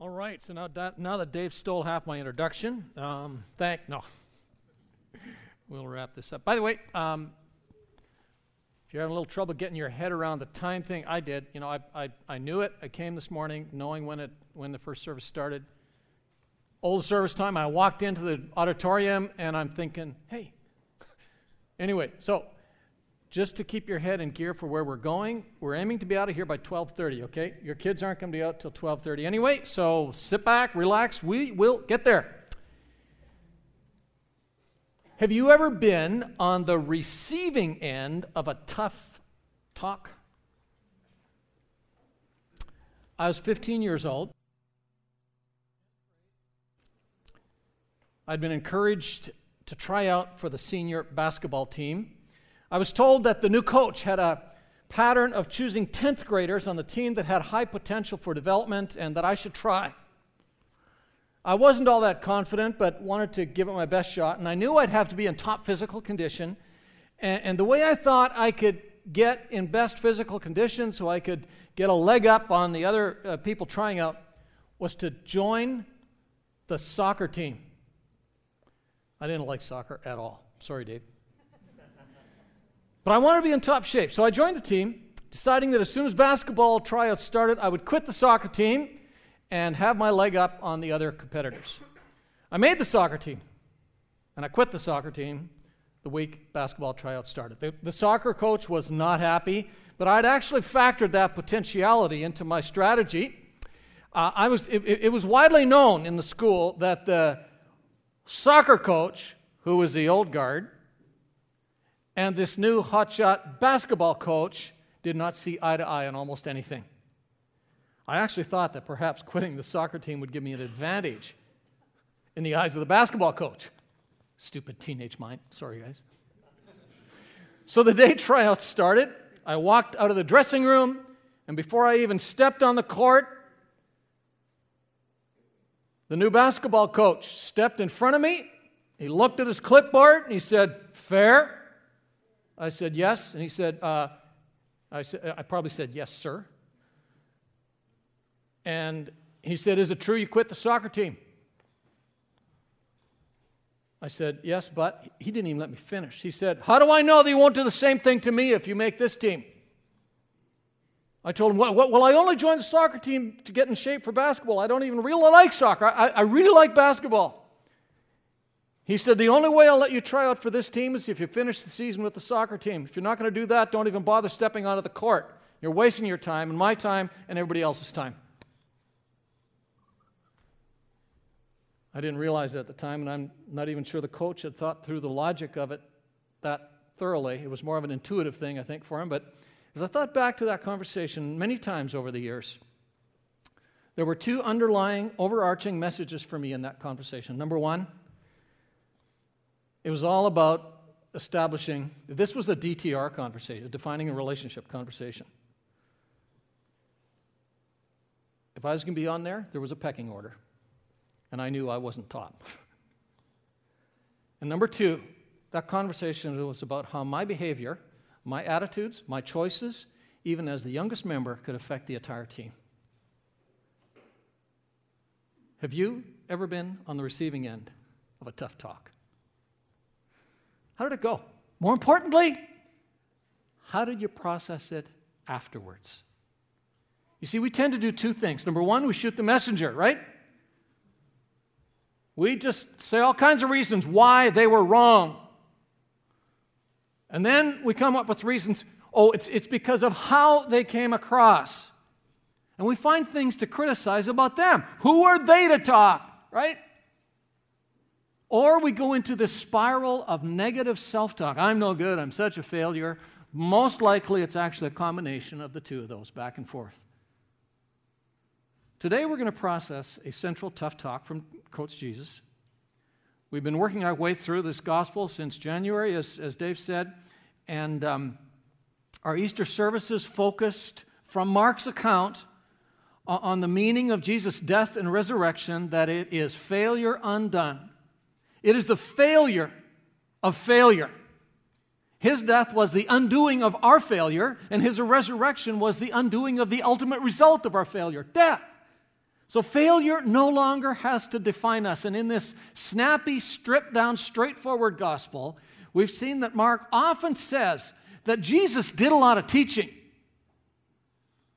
All right, so now, that, now that Dave stole half my introduction, um, thank, no. we'll wrap this up. By the way, um, if you're having a little trouble getting your head around the time thing, I did. You know, I, I, I knew it. I came this morning knowing when, it, when the first service started. Old service time, I walked into the auditorium and I'm thinking, hey. anyway, so just to keep your head in gear for where we're going, we're aiming to be out of here by 12:30, okay? Your kids aren't going to be out till 12:30 anyway, so sit back, relax, we will get there. Have you ever been on the receiving end of a tough talk? I was 15 years old. I'd been encouraged to try out for the senior basketball team I was told that the new coach had a pattern of choosing 10th graders on the team that had high potential for development and that I should try. I wasn't all that confident, but wanted to give it my best shot, and I knew I'd have to be in top physical condition. And, and the way I thought I could get in best physical condition so I could get a leg up on the other uh, people trying out was to join the soccer team. I didn't like soccer at all. Sorry, Dave. But I wanted to be in top shape. So I joined the team, deciding that as soon as basketball tryouts started, I would quit the soccer team and have my leg up on the other competitors. I made the soccer team, and I quit the soccer team the week basketball tryouts started. The, the soccer coach was not happy, but I'd actually factored that potentiality into my strategy. Uh, I was, it, it was widely known in the school that the soccer coach, who was the old guard, and this new hotshot basketball coach did not see eye to eye on almost anything. I actually thought that perhaps quitting the soccer team would give me an advantage in the eyes of the basketball coach. Stupid teenage mind. Sorry, guys. So the day tryouts started. I walked out of the dressing room, and before I even stepped on the court, the new basketball coach stepped in front of me. He looked at his clipboard and he said, Fair. I said, Yes. And he said, uh, I, said, I probably said, Yes, sir. And he said, Is it true you quit the soccer team? I said, Yes, but he didn't even let me finish. He said, How do I know that you won't do the same thing to me if you make this team? I told him, well, well, I only joined the soccer team to get in shape for basketball. I don't even really like soccer. I, I really like basketball. He said, The only way I'll let you try out for this team is if you finish the season with the soccer team. If you're not going to do that, don't even bother stepping onto the court. You're wasting your time and my time and everybody else's time. I didn't realize it at the time, and I'm not even sure the coach had thought through the logic of it that thoroughly. It was more of an intuitive thing, I think, for him. But as I thought back to that conversation many times over the years, there were two underlying, overarching messages for me in that conversation. Number one, it was all about establishing, this was a DTR conversation, a defining a relationship conversation. If I was going to be on there, there was a pecking order. And I knew I wasn't top. and number two, that conversation was about how my behavior, my attitudes, my choices, even as the youngest member, could affect the entire team. Have you ever been on the receiving end of a tough talk? How did it go? More importantly, how did you process it afterwards? You see, we tend to do two things. Number one, we shoot the messenger, right? We just say all kinds of reasons why they were wrong. And then we come up with reasons oh, it's, it's because of how they came across. And we find things to criticize about them. Who are they to talk, right? Or we go into this spiral of negative self talk. I'm no good. I'm such a failure. Most likely, it's actually a combination of the two of those back and forth. Today, we're going to process a central tough talk from Coach Jesus. We've been working our way through this gospel since January, as, as Dave said, and um, our Easter services focused from Mark's account on the meaning of Jesus' death and resurrection that it is failure undone. It is the failure of failure. His death was the undoing of our failure, and his resurrection was the undoing of the ultimate result of our failure death. So failure no longer has to define us. And in this snappy, stripped down, straightforward gospel, we've seen that Mark often says that Jesus did a lot of teaching.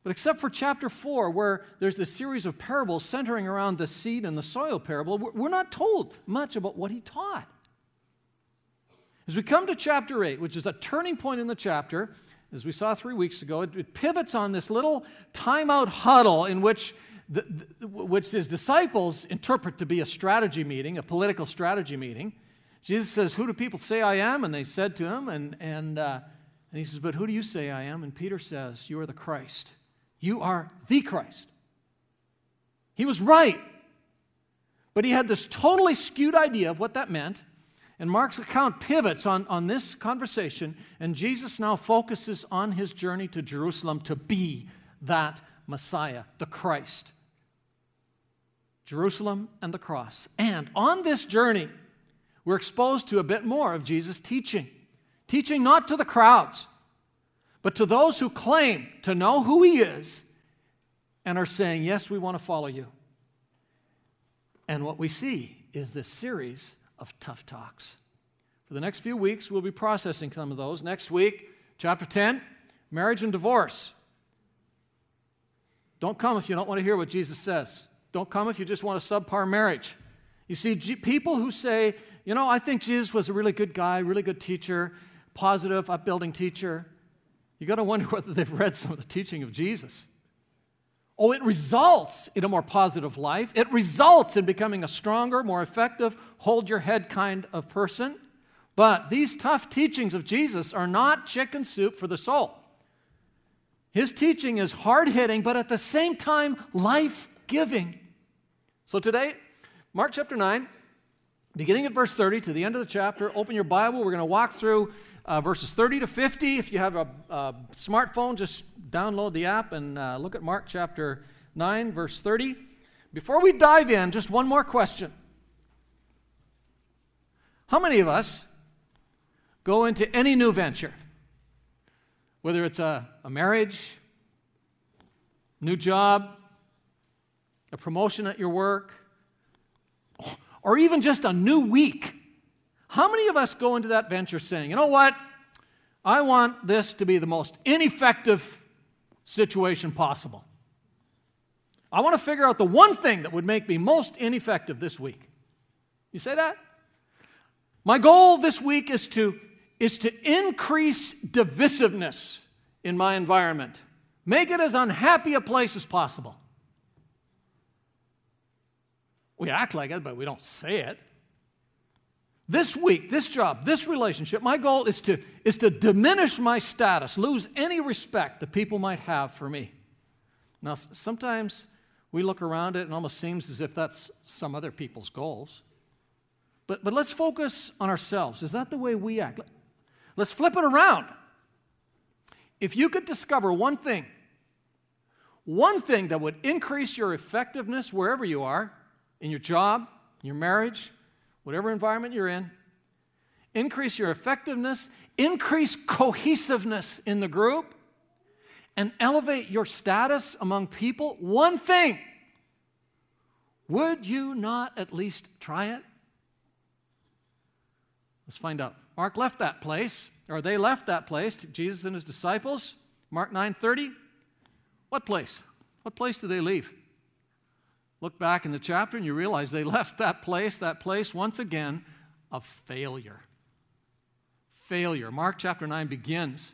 But except for chapter 4, where there's this series of parables centering around the seed and the soil parable, we're not told much about what he taught. As we come to chapter 8, which is a turning point in the chapter, as we saw three weeks ago, it, pivots on this little timeout huddle in which, the, which his disciples interpret to be a strategy meeting, a political strategy meeting. Jesus says, Who do people say I am? And they said to him, and, and, uh, and he says, But who do you say I am? And Peter says, You are the Christ. You are the Christ. He was right. But he had this totally skewed idea of what that meant. And Mark's account pivots on, on this conversation, and Jesus now focuses on his journey to Jerusalem to be that Messiah, the Christ. Jerusalem and the cross. And on this journey, we're exposed to a bit more of Jesus' teaching. Teaching not to the crowds, but to those who claim to know who he is and are saying, Yes, we want to follow you. And what we see is this series of tough talks. For the next few weeks, we'll be processing some of those. Next week, chapter 10, marriage and divorce. Don't come if you don't want to hear what Jesus says. Don't come if you just want a subpar marriage. You see, G- people who say, you know, I think Jesus was a really good guy, really good teacher, positive, upbuilding teacher you got to wonder whether they've read some of the teaching of Jesus. Oh, it results in a more positive life. It results in becoming a stronger, more effective, hold your head kind of person. But these tough teachings of Jesus are not chicken soup for the soul. His teaching is hard hitting, but at the same time, life giving. So today, Mark chapter 9, beginning at verse 30 to the end of the chapter, open your Bible. We're going to walk through uh, verses 30 to 50. If you have a, a smartphone, just download the app and uh, look at Mark chapter 9, verse 30. Before we dive in, just one more question. How many of us go into any new venture, whether it's a, a marriage, new job, a promotion at your work, or even just a new week? How many of us go into that venture saying, you know what? I want this to be the most ineffective situation possible. I want to figure out the one thing that would make me most ineffective this week. You say that? My goal this week is to, is to increase divisiveness in my environment, make it as unhappy a place as possible. We act like it, but we don't say it. This week, this job, this relationship, my goal is to, is to diminish my status, lose any respect that people might have for me. Now, sometimes we look around it and it almost seems as if that's some other people's goals. But, but let's focus on ourselves. Is that the way we act? Let's flip it around. If you could discover one thing, one thing that would increase your effectiveness wherever you are, in your job, your marriage, whatever environment you're in, increase your effectiveness, increase cohesiveness in the group, and elevate your status among people, one thing. Would you not at least try it? Let's find out. Mark left that place, or they left that place, Jesus and his disciples. Mark 9:30. What place? What place did they leave? Look back in the chapter and you realize they left that place, that place once again of failure. Failure. Mark chapter 9 begins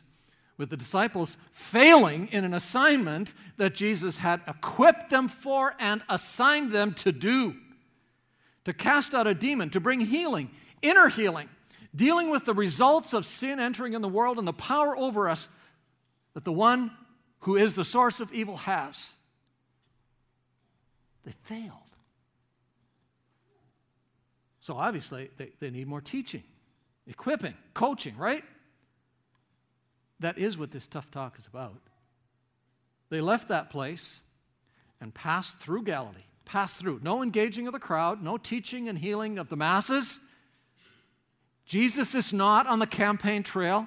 with the disciples failing in an assignment that Jesus had equipped them for and assigned them to do to cast out a demon, to bring healing, inner healing, dealing with the results of sin entering in the world and the power over us that the one who is the source of evil has. They failed. So obviously, they, they need more teaching, equipping, coaching, right? That is what this tough talk is about. They left that place and passed through Galilee. Passed through. No engaging of the crowd, no teaching and healing of the masses. Jesus is not on the campaign trail.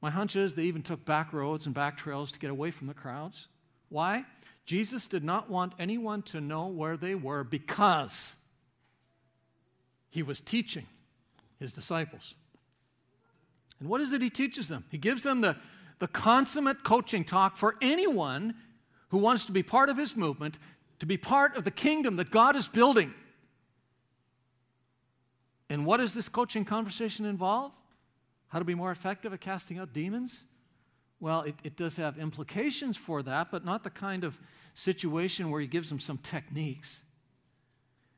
My hunch is they even took back roads and back trails to get away from the crowds. Why? Jesus did not want anyone to know where they were because he was teaching his disciples. And what is it he teaches them? He gives them the, the consummate coaching talk for anyone who wants to be part of his movement, to be part of the kingdom that God is building. And what does this coaching conversation involve? How to be more effective at casting out demons? Well, it, it does have implications for that, but not the kind of situation where he gives them some techniques.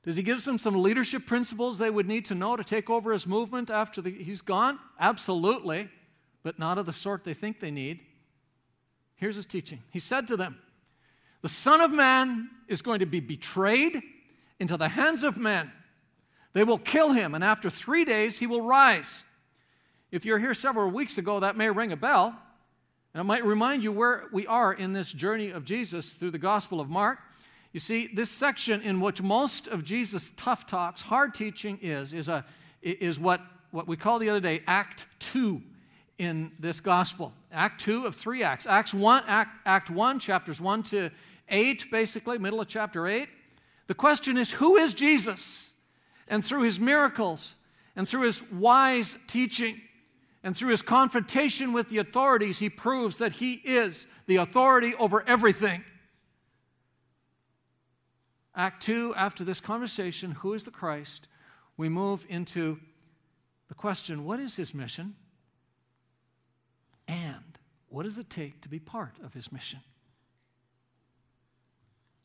Does he give them some leadership principles they would need to know to take over his movement after the, he's gone? Absolutely, but not of the sort they think they need. Here's his teaching He said to them, The Son of Man is going to be betrayed into the hands of men. They will kill him, and after three days he will rise. If you're here several weeks ago, that may ring a bell. And it might remind you where we are in this journey of Jesus through the Gospel of Mark. You see, this section in which most of Jesus' tough talks, hard teaching is, is, a, is what, what we call the other day Act 2 in this Gospel. Act 2 of three acts. Acts 1, Act, Act 1, chapters 1 to 8, basically, middle of chapter 8. The question is, who is Jesus? And through his miracles and through his wise teaching, and through his confrontation with the authorities, he proves that he is the authority over everything. Act 2, after this conversation, who is the Christ? We move into the question what is his mission? And what does it take to be part of his mission?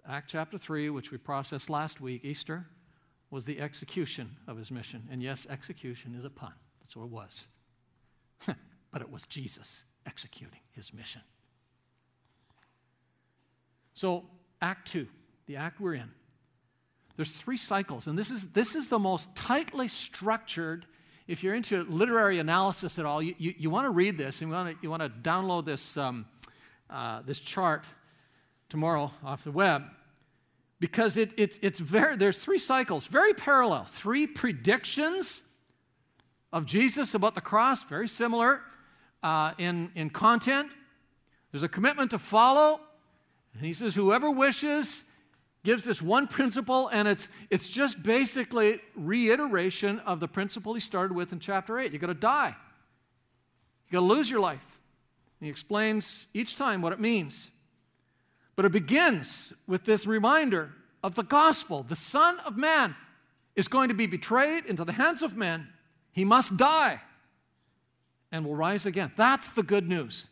Act chapter 3, which we processed last week, Easter, was the execution of his mission. And yes, execution is a pun. That's what it was. but it was Jesus executing his mission. So, Act 2, the act we're in, there's three cycles, and this is, this is the most tightly structured. If you're into literary analysis at all, you, you, you want to read this and you want to, download this, um, uh, this chart tomorrow off the web because it, it, it's very, there's three cycles, very parallel, three predictions of Jesus about the cross, very similar uh, in, in content. There's a commitment to follow. And he says, whoever wishes gives this one principle, and it's, it's just basically reiteration of the principle he started with in chapter 8. You've got to die, you've got to lose your life. And he explains each time what it means. But it begins with this reminder of the gospel. The Son of Man is going to be betrayed into the hands of men. He must die and will rise again. That's the good news.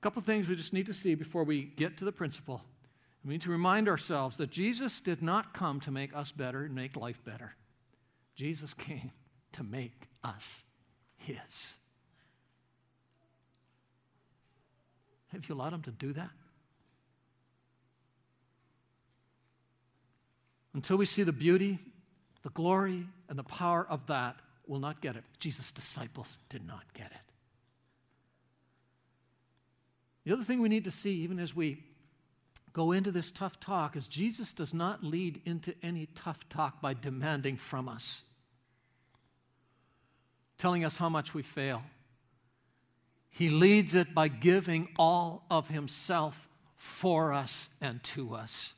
A couple of things we just need to see before we get to the principle. We need to remind ourselves that Jesus did not come to make us better and make life better. Jesus came to make us His. Have you allowed Him to do that? Until we see the beauty the glory and the power of that will not get it. Jesus' disciples did not get it. The other thing we need to see, even as we go into this tough talk, is Jesus does not lead into any tough talk by demanding from us, telling us how much we fail. He leads it by giving all of Himself for us and to us.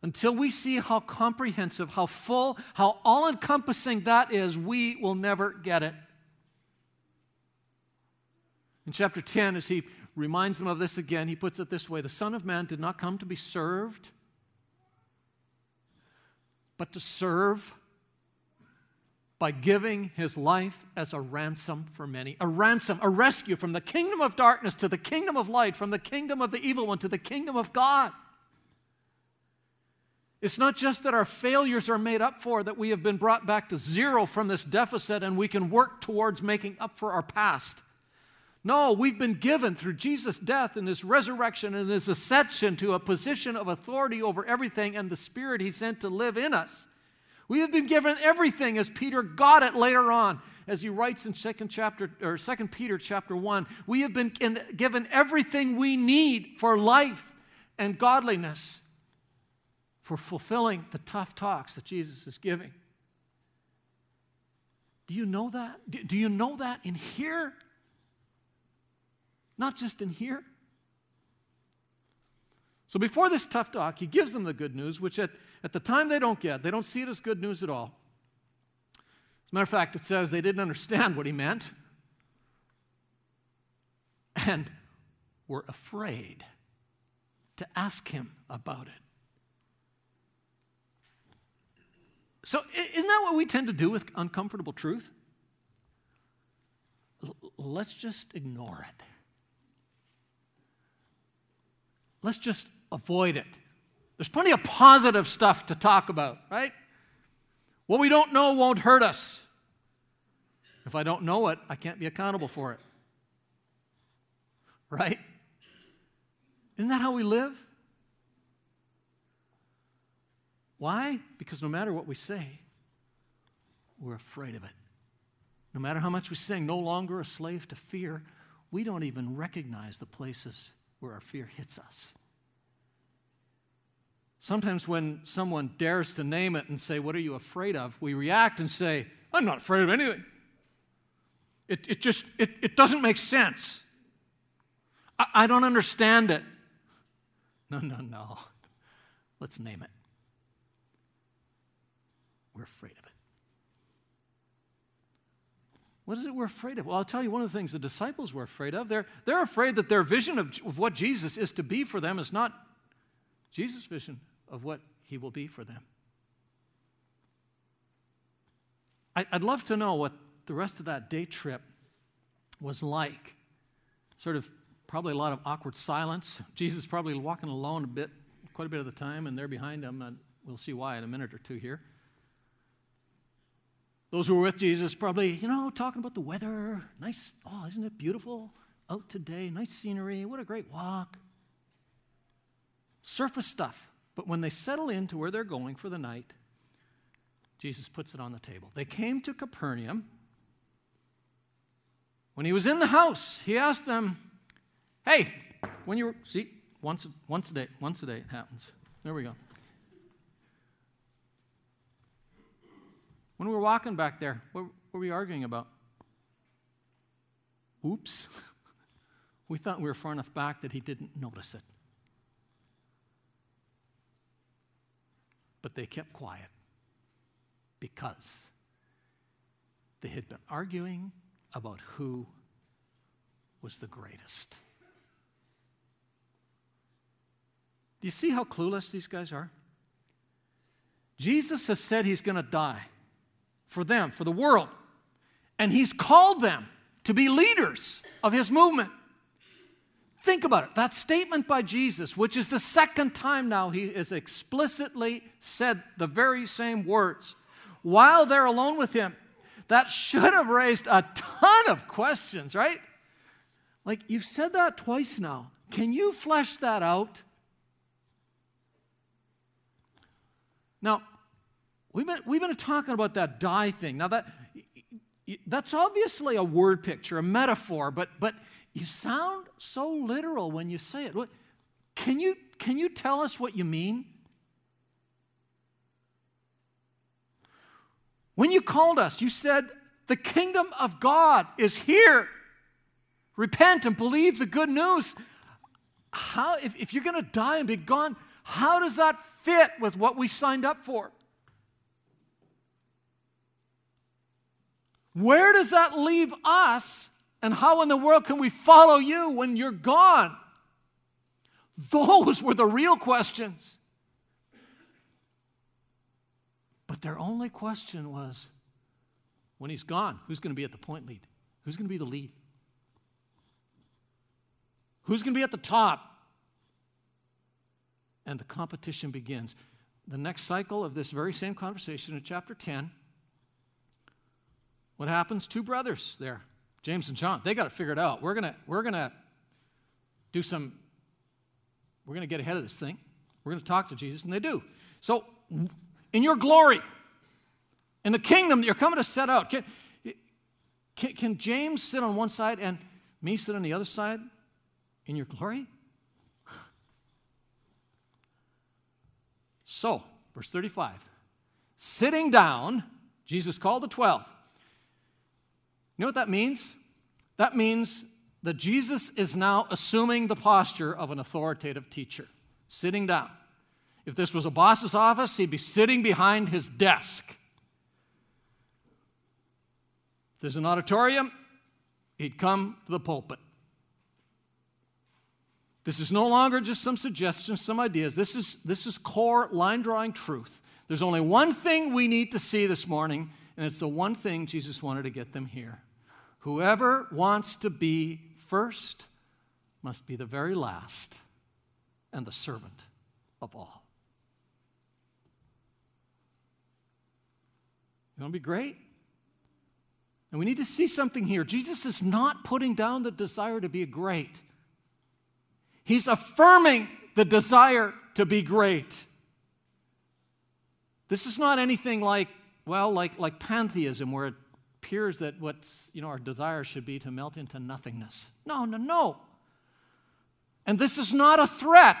Until we see how comprehensive, how full, how all encompassing that is, we will never get it. In chapter 10, as he reminds them of this again, he puts it this way The Son of Man did not come to be served, but to serve by giving his life as a ransom for many. A ransom, a rescue from the kingdom of darkness to the kingdom of light, from the kingdom of the evil one to the kingdom of God. It's not just that our failures are made up for, that we have been brought back to zero from this deficit and we can work towards making up for our past. No, we've been given through Jesus' death and his resurrection and his ascension to a position of authority over everything and the Spirit he sent to live in us. We have been given everything as Peter got it later on as he writes in 2nd chapter or 2nd Peter chapter 1. We have been given everything we need for life and godliness for fulfilling the tough talks that Jesus is giving. Do you know that? Do you know that in here? not just in here. So before this tough talk, he gives them the good news, which at, at the time they don't get. They don't see it as good news at all. As a matter of fact, it says they didn't understand what he meant and were afraid to ask him about it. So, isn't that what we tend to do with uncomfortable truth? L- let's just ignore it. Let's just avoid it. There's plenty of positive stuff to talk about, right? What we don't know won't hurt us. If I don't know it, I can't be accountable for it. Right? Isn't that how we live? Why? Because no matter what we say, we're afraid of it. No matter how much we sing, no longer a slave to fear, we don't even recognize the places where our fear hits us. Sometimes, when someone dares to name it and say, What are you afraid of? we react and say, I'm not afraid of anything. It, it just it, it doesn't make sense. I, I don't understand it. No, no, no. Let's name it. We're afraid of it. What is it we're afraid of? Well, I'll tell you one of the things the disciples were afraid of. They're, they're afraid that their vision of, of what Jesus is to be for them is not Jesus' vision of what he will be for them. I, I'd love to know what the rest of that day trip was like. Sort of probably a lot of awkward silence. Jesus probably walking alone a bit, quite a bit of the time, and they're behind him. And we'll see why in a minute or two here. Those who were with Jesus probably, you know, talking about the weather. Nice, oh, isn't it beautiful out today? Nice scenery. What a great walk. Surface stuff. But when they settle into where they're going for the night, Jesus puts it on the table. They came to Capernaum. When he was in the house, he asked them, Hey, when you were, see, once, once a day, once a day it happens. There we go. When we were walking back there, what were we arguing about? Oops. we thought we were far enough back that he didn't notice it. But they kept quiet because they had been arguing about who was the greatest. Do you see how clueless these guys are? Jesus has said he's going to die for them, for the world. And he's called them to be leaders of his movement. Think about it. That statement by Jesus, which is the second time now he has explicitly said the very same words while they're alone with him, that should have raised a ton of questions, right? Like, you've said that twice now. Can you flesh that out? Now, We've been, we've been talking about that die thing. Now, that, that's obviously a word picture, a metaphor, but, but you sound so literal when you say it. Can, you, can you tell us what you mean? When you called us, you said, The kingdom of God is here. Repent and believe the good news. How, if, if you're going to die and be gone, how does that fit with what we signed up for? Where does that leave us? And how in the world can we follow you when you're gone? Those were the real questions. But their only question was when he's gone, who's going to be at the point lead? Who's going to be the lead? Who's going to be at the top? And the competition begins. The next cycle of this very same conversation in chapter 10 what happens? Two brothers there, James and John. They got it figured out. We're gonna we're gonna do some. We're gonna get ahead of this thing. We're gonna talk to Jesus, and they do. So, in your glory, in the kingdom that you're coming to set out, can, can, can James sit on one side and me sit on the other side in your glory? So, verse 35. Sitting down, Jesus called the twelve. You know what that means? That means that Jesus is now assuming the posture of an authoritative teacher, sitting down. If this was a boss's office, he'd be sitting behind his desk. If there's an auditorium, he'd come to the pulpit. This is no longer just some suggestions, some ideas. This is, this is core line drawing truth. There's only one thing we need to see this morning, and it's the one thing Jesus wanted to get them here. Whoever wants to be first must be the very last and the servant of all. You want to be great? And we need to see something here. Jesus is not putting down the desire to be great, He's affirming the desire to be great. This is not anything like, well, like, like pantheism, where it appears that what's, you know, our desire should be to melt into nothingness. No, no, no. And this is not a threat.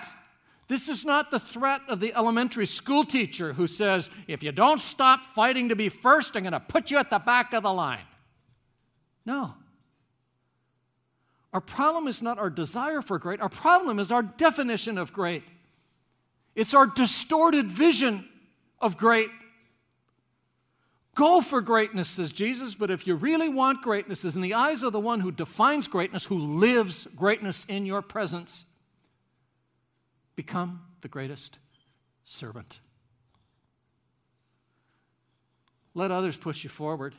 This is not the threat of the elementary school teacher who says, if you don't stop fighting to be first, I'm going to put you at the back of the line. No. Our problem is not our desire for great, our problem is our definition of great. It's our distorted vision of great. Go for greatness, says Jesus, but if you really want greatness, is in the eyes of the one who defines greatness, who lives greatness in your presence, become the greatest servant. Let others push you forward.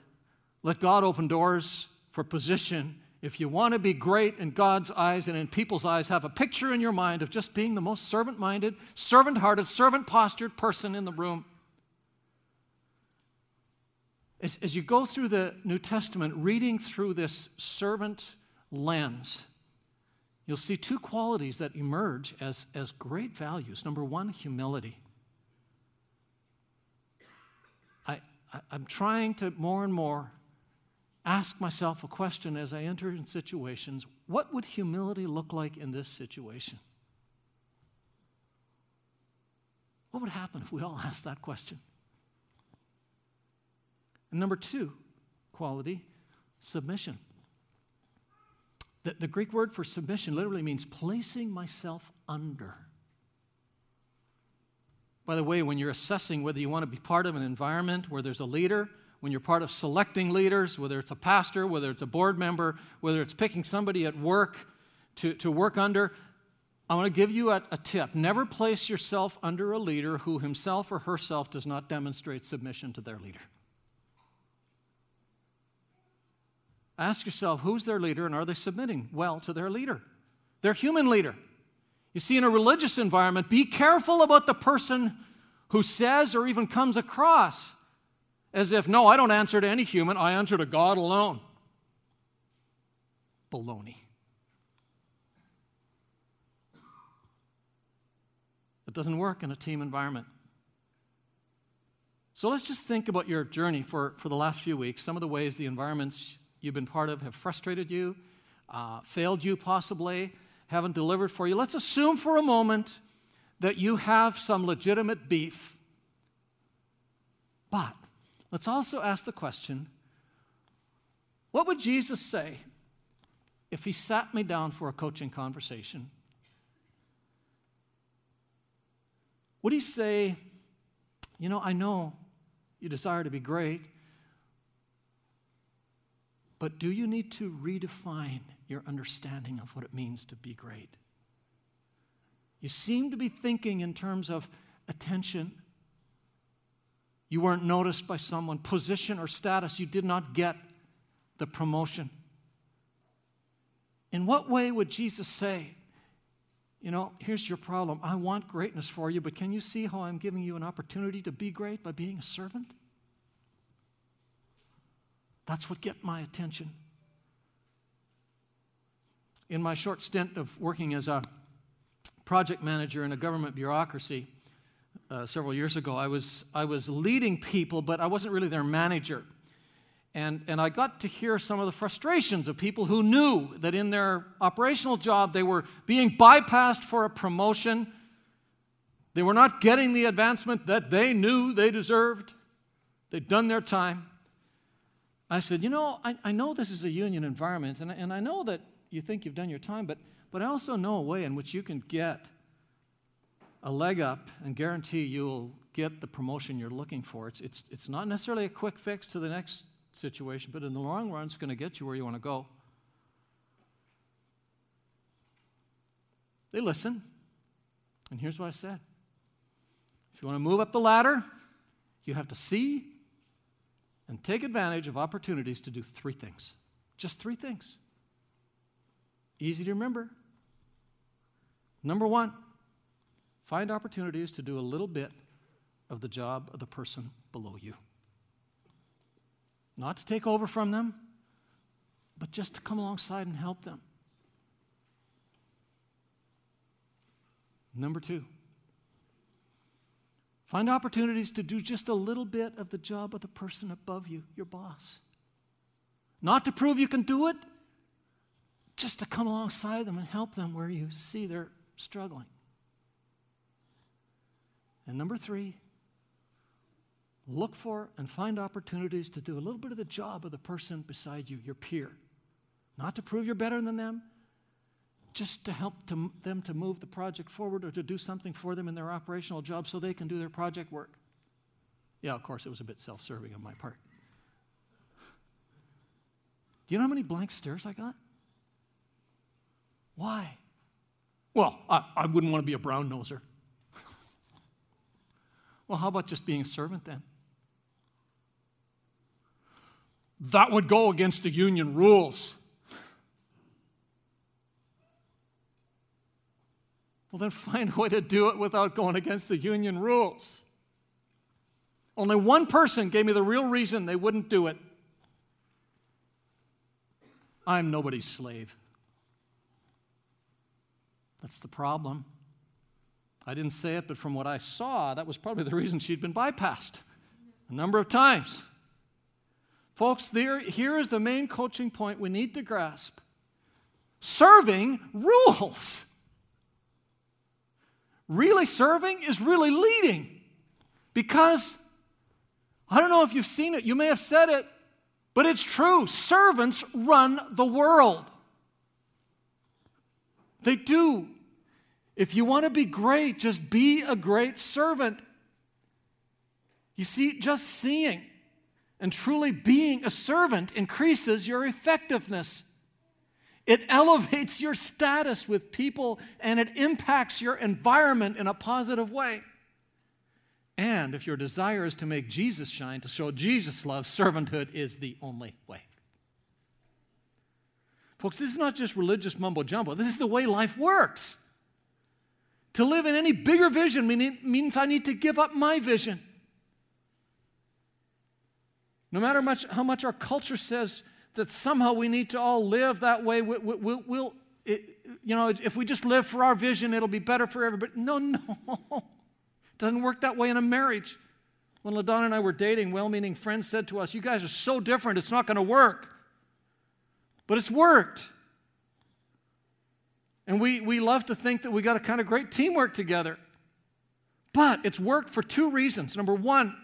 Let God open doors for position. If you want to be great in God's eyes and in people's eyes, have a picture in your mind of just being the most servant minded, servant hearted, servant postured person in the room. As, as you go through the New Testament, reading through this servant lens, you'll see two qualities that emerge as, as great values. Number one, humility. I, I, I'm trying to more and more ask myself a question as I enter in situations what would humility look like in this situation? What would happen if we all asked that question? And number two quality, submission. The, the Greek word for submission literally means placing myself under. By the way, when you're assessing whether you want to be part of an environment where there's a leader, when you're part of selecting leaders, whether it's a pastor, whether it's a board member, whether it's picking somebody at work to, to work under, I want to give you a, a tip. Never place yourself under a leader who himself or herself does not demonstrate submission to their leader. Ask yourself who's their leader and are they submitting well to their leader? Their human leader. You see, in a religious environment, be careful about the person who says or even comes across as if, no, I don't answer to any human, I answer to God alone. Baloney. It doesn't work in a team environment. So let's just think about your journey for, for the last few weeks, some of the ways the environments you've been part of have frustrated you, uh, failed you possibly, haven't delivered for you. Let's assume for a moment that you have some legitimate beef. But let's also ask the question what would Jesus say if he sat me down for a coaching conversation? Would he say, You know, I know you desire to be great. But do you need to redefine your understanding of what it means to be great? You seem to be thinking in terms of attention. You weren't noticed by someone, position or status. You did not get the promotion. In what way would Jesus say, You know, here's your problem. I want greatness for you, but can you see how I'm giving you an opportunity to be great by being a servant? That's what get my attention. In my short stint of working as a project manager in a government bureaucracy uh, several years ago, I was, I was leading people, but I wasn't really their manager. And, and I got to hear some of the frustrations of people who knew that in their operational job they were being bypassed for a promotion. They were not getting the advancement that they knew they deserved. They'd done their time. I said, You know, I, I know this is a union environment, and, and I know that you think you've done your time, but, but I also know a way in which you can get a leg up and guarantee you'll get the promotion you're looking for. It's, it's, it's not necessarily a quick fix to the next situation, but in the long run, it's going to get you where you want to go. They listen. And here's what I said if you want to move up the ladder, you have to see and take advantage of opportunities to do three things. Just three things. Easy to remember. Number one, find opportunities to do a little bit of the job of the person below you. Not to take over from them, but just to come alongside and help them. Number two, find opportunities to do just a little bit of the job of the person above you, your boss. Not to prove you can do it, just to come alongside them and help them where you see they're struggling. And number three, look for and find opportunities to do a little bit of the job of the person beside you, your peer. Not to prove you're better than them, just to help to, them to move the project forward or to do something for them in their operational job so they can do their project work. Yeah, of course, it was a bit self serving on my part. Do you know how many blank stares I got? Why? Well, I, I wouldn't want to be a brown noser. well, how about just being a servant then? That would go against the union rules. Well, then find a way to do it without going against the union rules. Only one person gave me the real reason they wouldn't do it. I'm nobody's slave. That's the problem. I didn't say it, but from what I saw, that was probably the reason she'd been bypassed a number of times. Folks, there, here is the main coaching point we need to grasp serving rules. Really serving is really leading because I don't know if you've seen it, you may have said it, but it's true. Servants run the world. They do. If you want to be great, just be a great servant. You see, just seeing and truly being a servant increases your effectiveness. It elevates your status with people and it impacts your environment in a positive way. And if your desire is to make Jesus shine, to show Jesus love, servanthood is the only way. Folks, this is not just religious mumbo jumbo, this is the way life works. To live in any bigger vision means I need to give up my vision. No matter much, how much our culture says that somehow we need to all live that way, we, will we, we'll, it, you know, if we just live for our vision, it'll be better for everybody. No, no. It doesn't work that way in a marriage. When LaDonna and I were dating, well meaning friends said to us, You guys are so different, it's not going to work. But it's worked. And we, we love to think that we got a kind of great teamwork together. But it's worked for two reasons. Number one,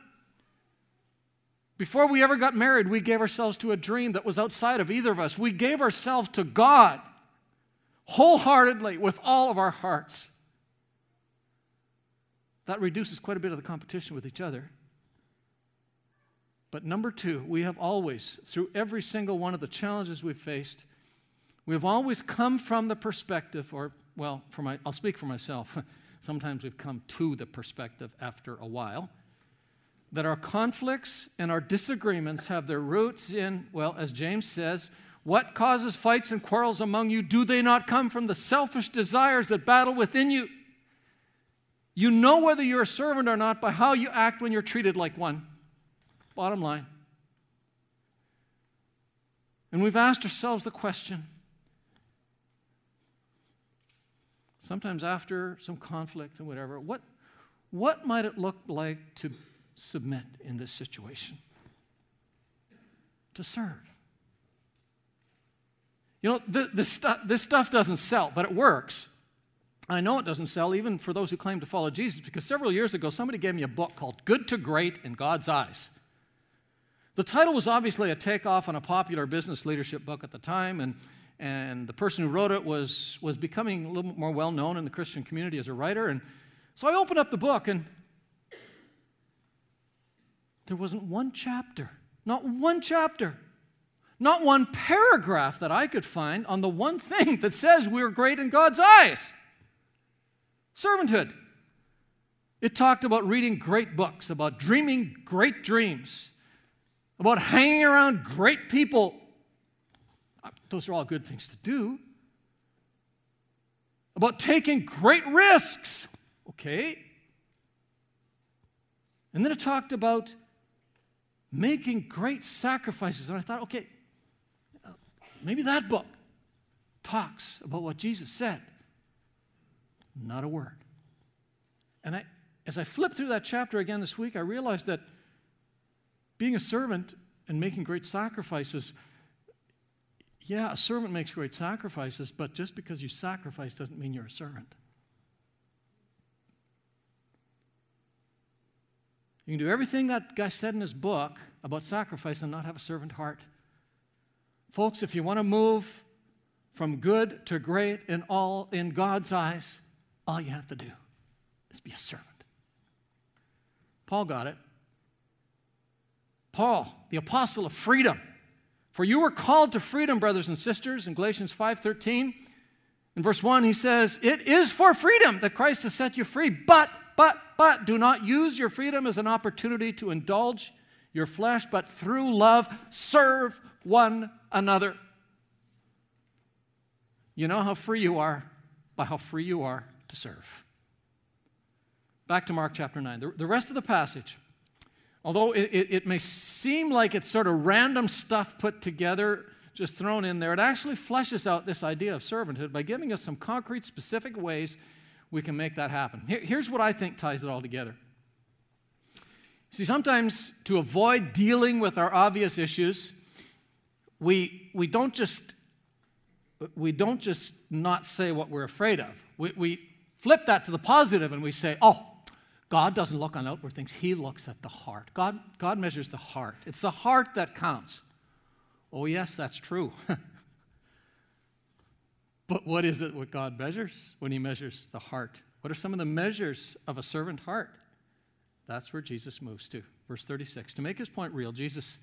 before we ever got married, we gave ourselves to a dream that was outside of either of us. We gave ourselves to God wholeheartedly with all of our hearts. That reduces quite a bit of the competition with each other. But number two, we have always, through every single one of the challenges we've faced, we have always come from the perspective, or, well, for my, I'll speak for myself. Sometimes we've come to the perspective after a while, that our conflicts and our disagreements have their roots in, well, as James says, what causes fights and quarrels among you? Do they not come from the selfish desires that battle within you? You know whether you're a servant or not by how you act when you're treated like one. Bottom line. And we've asked ourselves the question sometimes after some conflict and whatever, what, what might it look like to submit in this situation? To serve. You know, this, this, stuff, this stuff doesn't sell, but it works. I know it doesn't sell even for those who claim to follow Jesus because several years ago somebody gave me a book called Good to Great in God's Eyes. The title was obviously a takeoff on a popular business leadership book at the time, and, and the person who wrote it was, was becoming a little more well known in the Christian community as a writer. And so I opened up the book, and there wasn't one chapter, not one chapter, not one paragraph that I could find on the one thing that says we're great in God's eyes servanthood. It talked about reading great books, about dreaming great dreams, about hanging around great people. Uh, those are all good things to do. About taking great risks. Okay. And then it talked about making great sacrifices. And I thought, okay, maybe that book talks about what Jesus said. Not a word. And I, as I flipped through that chapter again this week, I realized that being a servant and making great sacrifices, yeah, a servant makes great sacrifices, but just because you sacrifice doesn't mean you're a servant. You can do everything that guy said in his book about sacrifice and not have a servant heart. Folks, if you want to move from good to great in all in God's eyes, all you have to do is be a servant. Paul got it. Paul, the apostle of freedom. For you were called to freedom, brothers and sisters, in Galatians 5:13. In verse 1, he says, It is for freedom that Christ has set you free, but, but, but do not use your freedom as an opportunity to indulge your flesh, but through love serve one another. You know how free you are by how free you are to serve. Back to Mark chapter 9. The, the rest of the passage, although it, it, it may seem like it's sort of random stuff put together, just thrown in there, it actually fleshes out this idea of servanthood by giving us some concrete, specific ways we can make that happen. Here, here's what I think ties it all together. See, sometimes to avoid dealing with our obvious issues, we, we don't just we don't just not say what we're afraid of. We, we flip that to the positive and we say, oh, God doesn't look on outward things, He looks at the heart. God, God measures the heart. It's the heart that counts. Oh, yes, that's true. but what is it what God measures when He measures the heart? What are some of the measures of a servant heart? That's where Jesus moves to. Verse 36. To make his point real, Jesus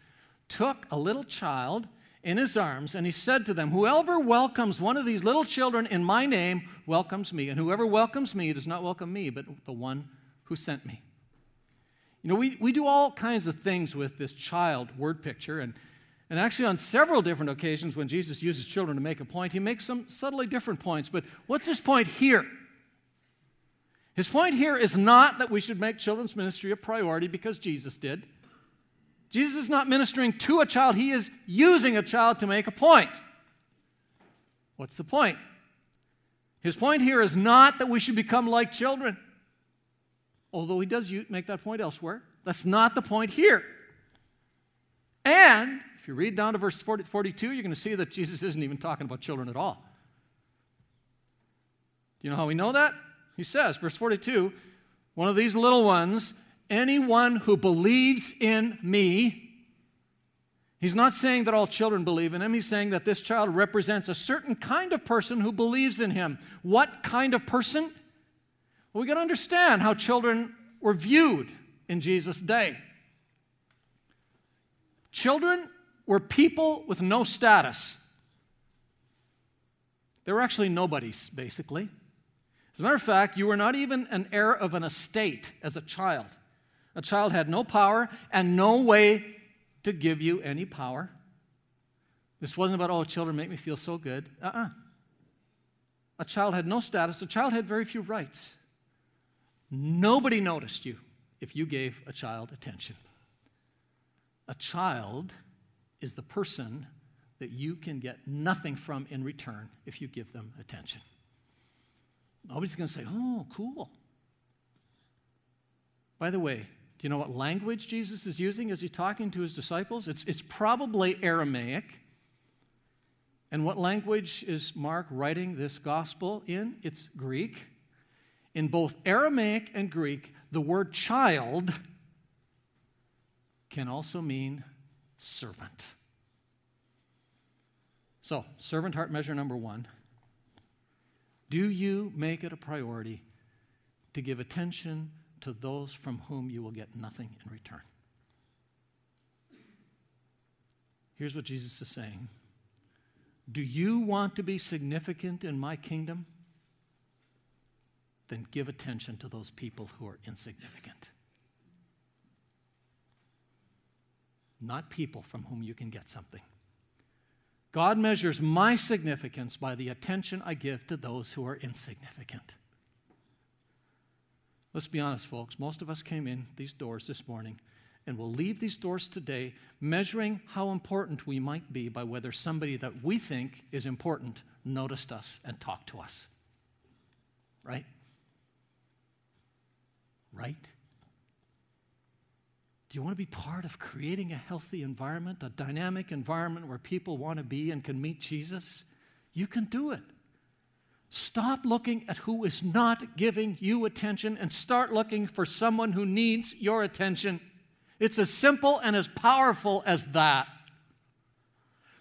took a little child in his arms and he said to them, Whoever welcomes one of these little children in my name welcomes me, and whoever welcomes me does not welcome me, but the one who sent me. You know, we, we do all kinds of things with this child word picture, and, and actually, on several different occasions when Jesus uses children to make a point, he makes some subtly different points. But what's his point here? His point here is not that we should make children's ministry a priority because Jesus did. Jesus is not ministering to a child, he is using a child to make a point. What's the point? His point here is not that we should become like children although he does make that point elsewhere. That's not the point here. And if you read down to verse 40, 42, you're going to see that Jesus isn't even talking about children at all. Do you know how we know that? He says, verse 42, one of these little ones, anyone who believes in me, He's not saying that all children believe in him. He's saying that this child represents a certain kind of person who believes in him. What kind of person? Well, we got to understand how children were viewed in Jesus' day. Children were people with no status. They were actually nobodies, basically. As a matter of fact, you were not even an heir of an estate as a child. A child had no power and no way to give you any power. This wasn't about, oh, children make me feel so good. Uh uh-uh. uh A child had no status, a child had very few rights. Nobody noticed you if you gave a child attention. A child is the person that you can get nothing from in return if you give them attention. Nobody's going to say, oh, cool. By the way, do you know what language Jesus is using as he's talking to his disciples? It's, it's probably Aramaic. And what language is Mark writing this gospel in? It's Greek. In both Aramaic and Greek, the word child can also mean servant. So, servant heart measure number one do you make it a priority to give attention to those from whom you will get nothing in return? Here's what Jesus is saying Do you want to be significant in my kingdom? Then give attention to those people who are insignificant. Not people from whom you can get something. God measures my significance by the attention I give to those who are insignificant. Let's be honest, folks. Most of us came in these doors this morning and will leave these doors today measuring how important we might be by whether somebody that we think is important noticed us and talked to us. Right? Right? Do you want to be part of creating a healthy environment, a dynamic environment where people want to be and can meet Jesus? You can do it. Stop looking at who is not giving you attention and start looking for someone who needs your attention. It's as simple and as powerful as that.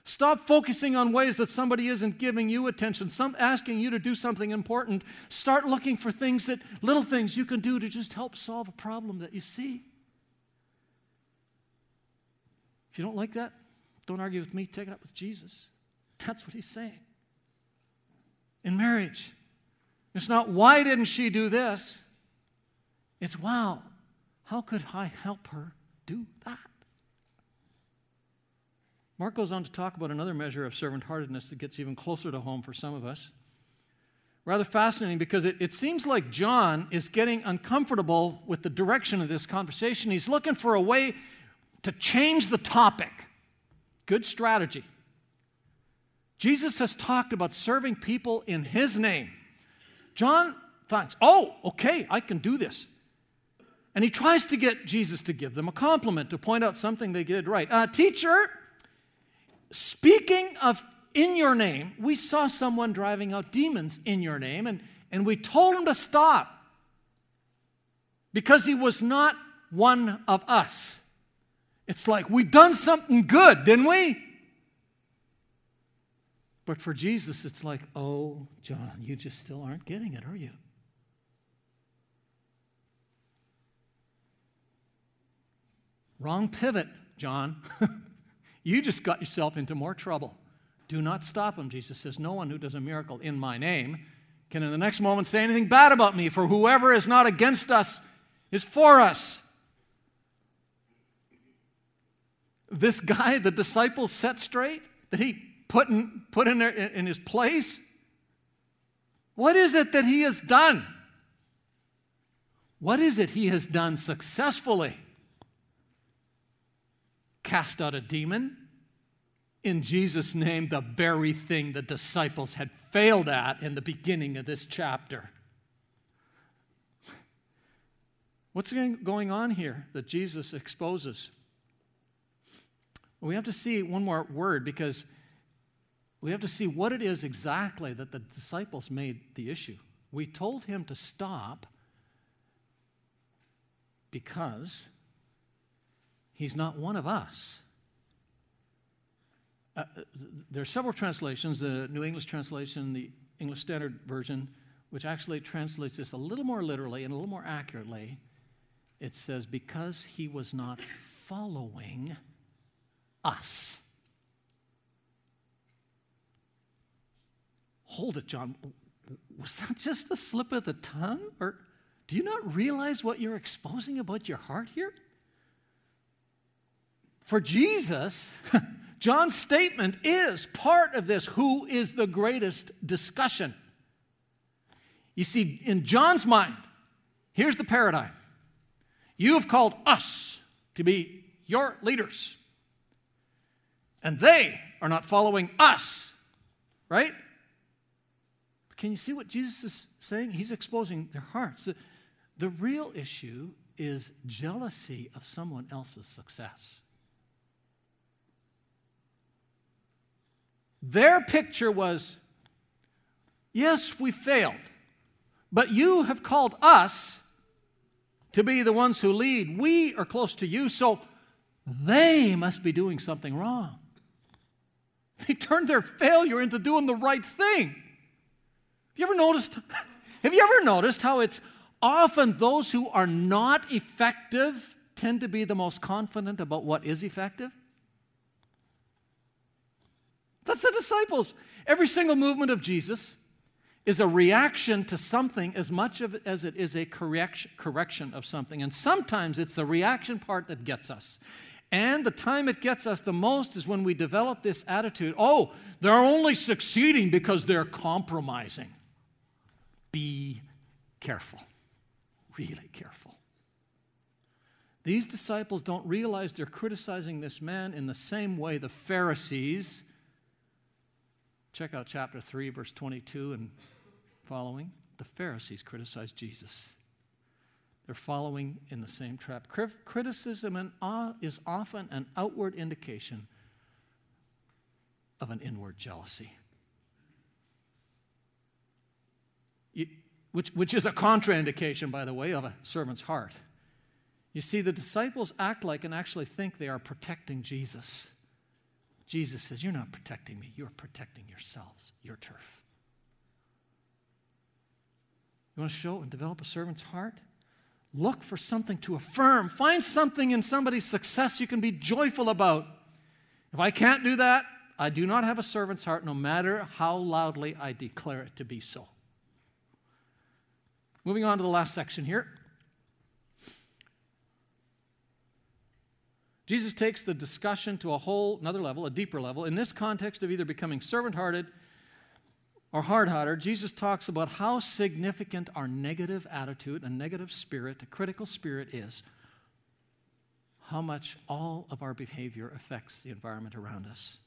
Stop focusing on ways that somebody isn't giving you attention, some asking you to do something important. Start looking for things that little things you can do to just help solve a problem that you see. If you don't like that, don't argue with me, take it up with Jesus. That's what he's saying. In marriage, it's not why didn't she do this? It's wow, how could I help her do that? Mark goes on to talk about another measure of servant heartedness that gets even closer to home for some of us. Rather fascinating because it, it seems like John is getting uncomfortable with the direction of this conversation. He's looking for a way to change the topic. Good strategy. Jesus has talked about serving people in his name. John thinks, oh, okay, I can do this. And he tries to get Jesus to give them a compliment, to point out something they did right. Uh, teacher, speaking of in your name, we saw someone driving out demons in your name, and, and we told him to stop because he was not one of us. It's like we've done something good, didn't we? But for Jesus, it's like, oh, John, you just still aren't getting it, are you? Wrong pivot, John. you just got yourself into more trouble. Do not stop him. Jesus says, No one who does a miracle in my name can in the next moment say anything bad about me, for whoever is not against us is for us. This guy the disciples set straight, that he put in, put in, in his place? What is it that he has done? What is it he has done successfully? Cast out a demon? In Jesus' name, the very thing the disciples had failed at in the beginning of this chapter. What's going on here that Jesus exposes? We have to see one more word because we have to see what it is exactly that the disciples made the issue. We told him to stop because he's not one of us. Uh, uh there are several translations the New English translation, the English Standard Version, which actually translates this a little more literally and a little more accurately. It says, because he was not following us. Hold it, John. Was that just a slip of the tongue? Or do you not realize what you're exposing about your heart here? For Jesus, John's statement is part of this who is the greatest discussion. You see, in John's mind, here's the paradigm you have called us to be your leaders and they are not following us, right? Can you see what Jesus is saying? He's exposing their hearts. The, the real issue is jealousy of someone else's success. Their picture was yes, we failed, but you have called us to be the ones who lead. We are close to you, so they must be doing something wrong. They turn their failure into doing the right thing. Have you ever noticed? Have you ever noticed how it's often those who are not effective tend to be the most confident about what is effective? That's the disciples. Every single movement of Jesus is a reaction to something as much of as it is a correction, correction of something. And sometimes it's the reaction part that gets us. And the time it gets us the most is when we develop this attitude oh, they're only succeeding because they're compromising. Be careful, really careful. These disciples don't realize they're criticizing this man in the same way the Pharisees. Check out chapter 3, verse 22 and following. The Pharisees criticized Jesus. They're following in the same trap. Criticism and awe is often an outward indication of an inward jealousy. which, which is a contraindication, by the way, of a servant's heart. You see, the disciples act like and actually think they are protecting Jesus. Jesus says, You're not protecting me, you're protecting yourselves, your turf. You want to show and develop a servant's heart? Look for something to affirm. Find something in somebody's success you can be joyful about. If I can't do that, I do not have a servant's heart, no matter how loudly I declare it to be so. Moving on to the last section here. Jesus takes the discussion to a whole another level, a deeper level. In this context of either becoming servant hearted or hard hearted, Jesus talks about how significant our negative attitude, a negative spirit, a critical spirit is. How much all of our behavior affects the environment around us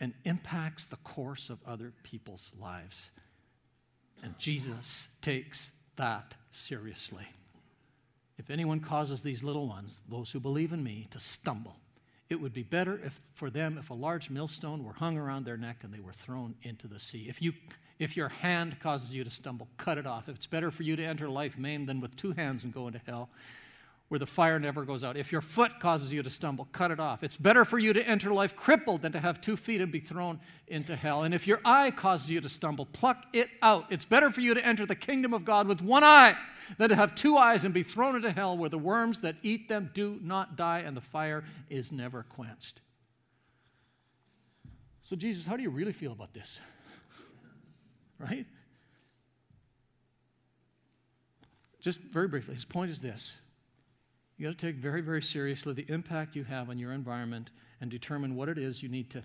and impacts the course of other people's lives. And Jesus takes that seriously. If anyone causes these little ones, those who believe in me, to stumble, it would be better if, for them if a large millstone were hung around their neck and they were thrown into the sea. If, you, if your hand causes you to stumble, cut it off. If it's better for you to enter life maimed than with two hands and go into hell, where the fire never goes out. If your foot causes you to stumble, cut it off. It's better for you to enter life crippled than to have two feet and be thrown into hell. And if your eye causes you to stumble, pluck it out. It's better for you to enter the kingdom of God with one eye than to have two eyes and be thrown into hell where the worms that eat them do not die and the fire is never quenched. So, Jesus, how do you really feel about this? right? Just very briefly, his point is this you got to take very, very seriously the impact you have on your environment and determine what it is you need to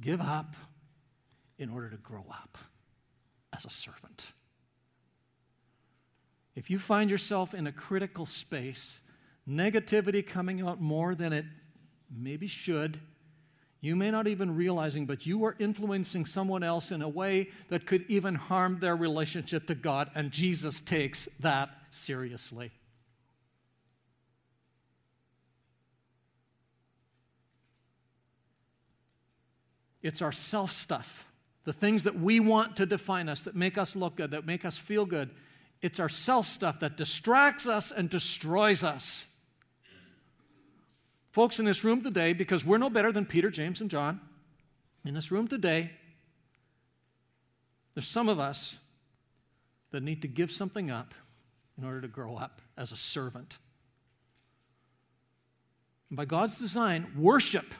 give up in order to grow up as a servant. If you find yourself in a critical space, negativity coming out more than it maybe should, you may not even realizing, but you are influencing someone else in a way that could even harm their relationship to God, and Jesus takes that seriously. It's our self stuff, the things that we want to define us, that make us look good, that make us feel good. It's our self stuff that distracts us and destroys us. Folks in this room today, because we're no better than Peter, James, and John, in this room today, there's some of us that need to give something up in order to grow up as a servant. And by God's design, worship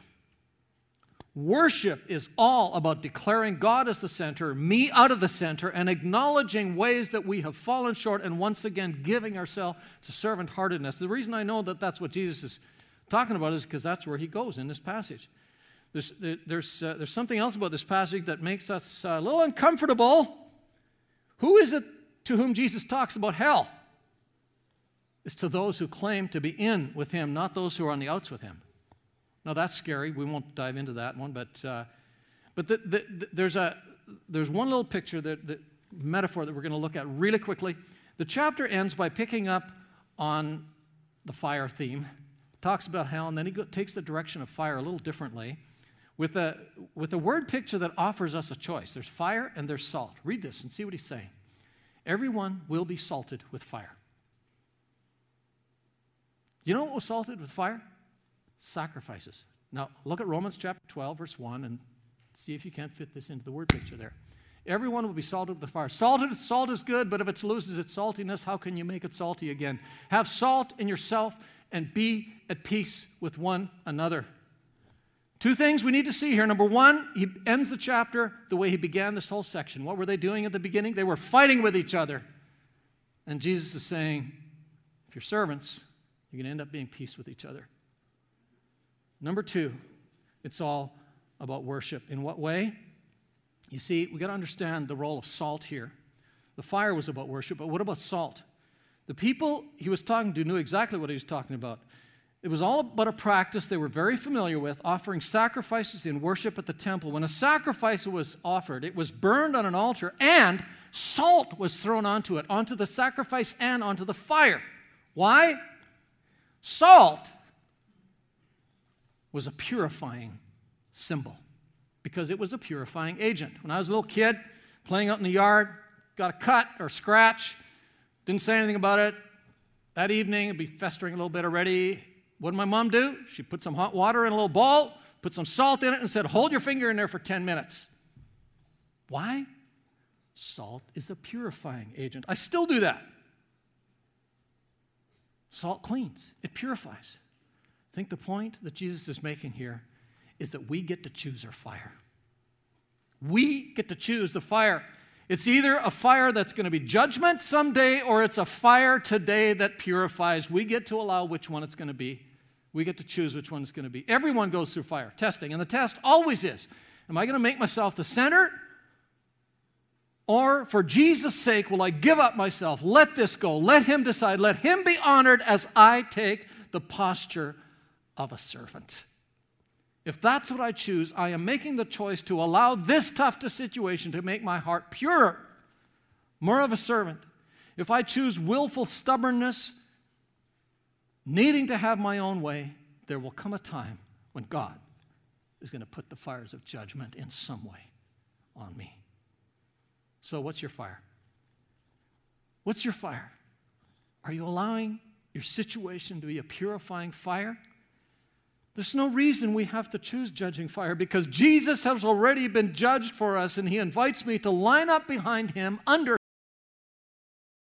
Worship is all about declaring God as the center, me out of the center, and acknowledging ways that we have fallen short and once again giving ourselves to servant heartedness. The reason I know that that's what Jesus is talking about is because that's where he goes in this passage. There's, there's, uh, there's something else about this passage that makes us a little uncomfortable. Who is it to whom Jesus talks about hell? It's to those who claim to be in with him, not those who are on the outs with him. Now, that's scary. We won't dive into that one, but, uh, but the, the, the, there's, a, there's one little picture, that, that metaphor that we're going to look at really quickly. The chapter ends by picking up on the fire theme, talks about hell, and then he go, takes the direction of fire a little differently with a, with a word picture that offers us a choice. There's fire and there's salt. Read this and see what he's saying. Everyone will be salted with fire. You know what was salted with fire? Sacrifices, Now, look at Romans chapter 12, verse 1, and see if you can't fit this into the word picture there. Everyone will be salted with the fire. Salted, salt is good, but if it loses its saltiness, how can you make it salty again? Have salt in yourself and be at peace with one another. Two things we need to see here. Number one, he ends the chapter the way he began this whole section. What were they doing at the beginning? They were fighting with each other. And Jesus is saying, if you're servants, you're going to end up being peace with each other. Number two, it's all about worship. In what way? You see, we got to understand the role of salt here. The fire was about worship, but what about salt? The people he was talking to knew exactly what he was talking about. It was all but a practice they were very familiar with, offering sacrifices in worship at the temple. When a sacrifice was offered, it was burned on an altar and salt was thrown onto it, onto the sacrifice and onto the fire. Why? Salt was a purifying symbol because it was a purifying agent. When I was a little kid playing out in the yard, got a cut or scratch, didn't say anything about it. That evening, it'd be festering a little bit already. What did my mom do? She put some hot water in a little bowl, put some salt in it, and said, Hold your finger in there for 10 minutes. Why? Salt is a purifying agent. I still do that. Salt cleans, it purifies. I think the point that Jesus is making here is that we get to choose our fire. We get to choose the fire. It's either a fire that's going to be judgment someday or it's a fire today that purifies. We get to allow which one it's going to be. We get to choose which one it's going to be. Everyone goes through fire testing, and the test always is Am I going to make myself the center? Or for Jesus' sake, will I give up myself? Let this go. Let him decide. Let him be honored as I take the posture of a servant. If that's what I choose, I am making the choice to allow this tough situation to make my heart purer, more of a servant. If I choose willful stubbornness, needing to have my own way, there will come a time when God is going to put the fires of judgment in some way on me. So, what's your fire? What's your fire? Are you allowing your situation to be a purifying fire? There's no reason we have to choose judging fire because Jesus has already been judged for us, and He invites me to line up behind Him under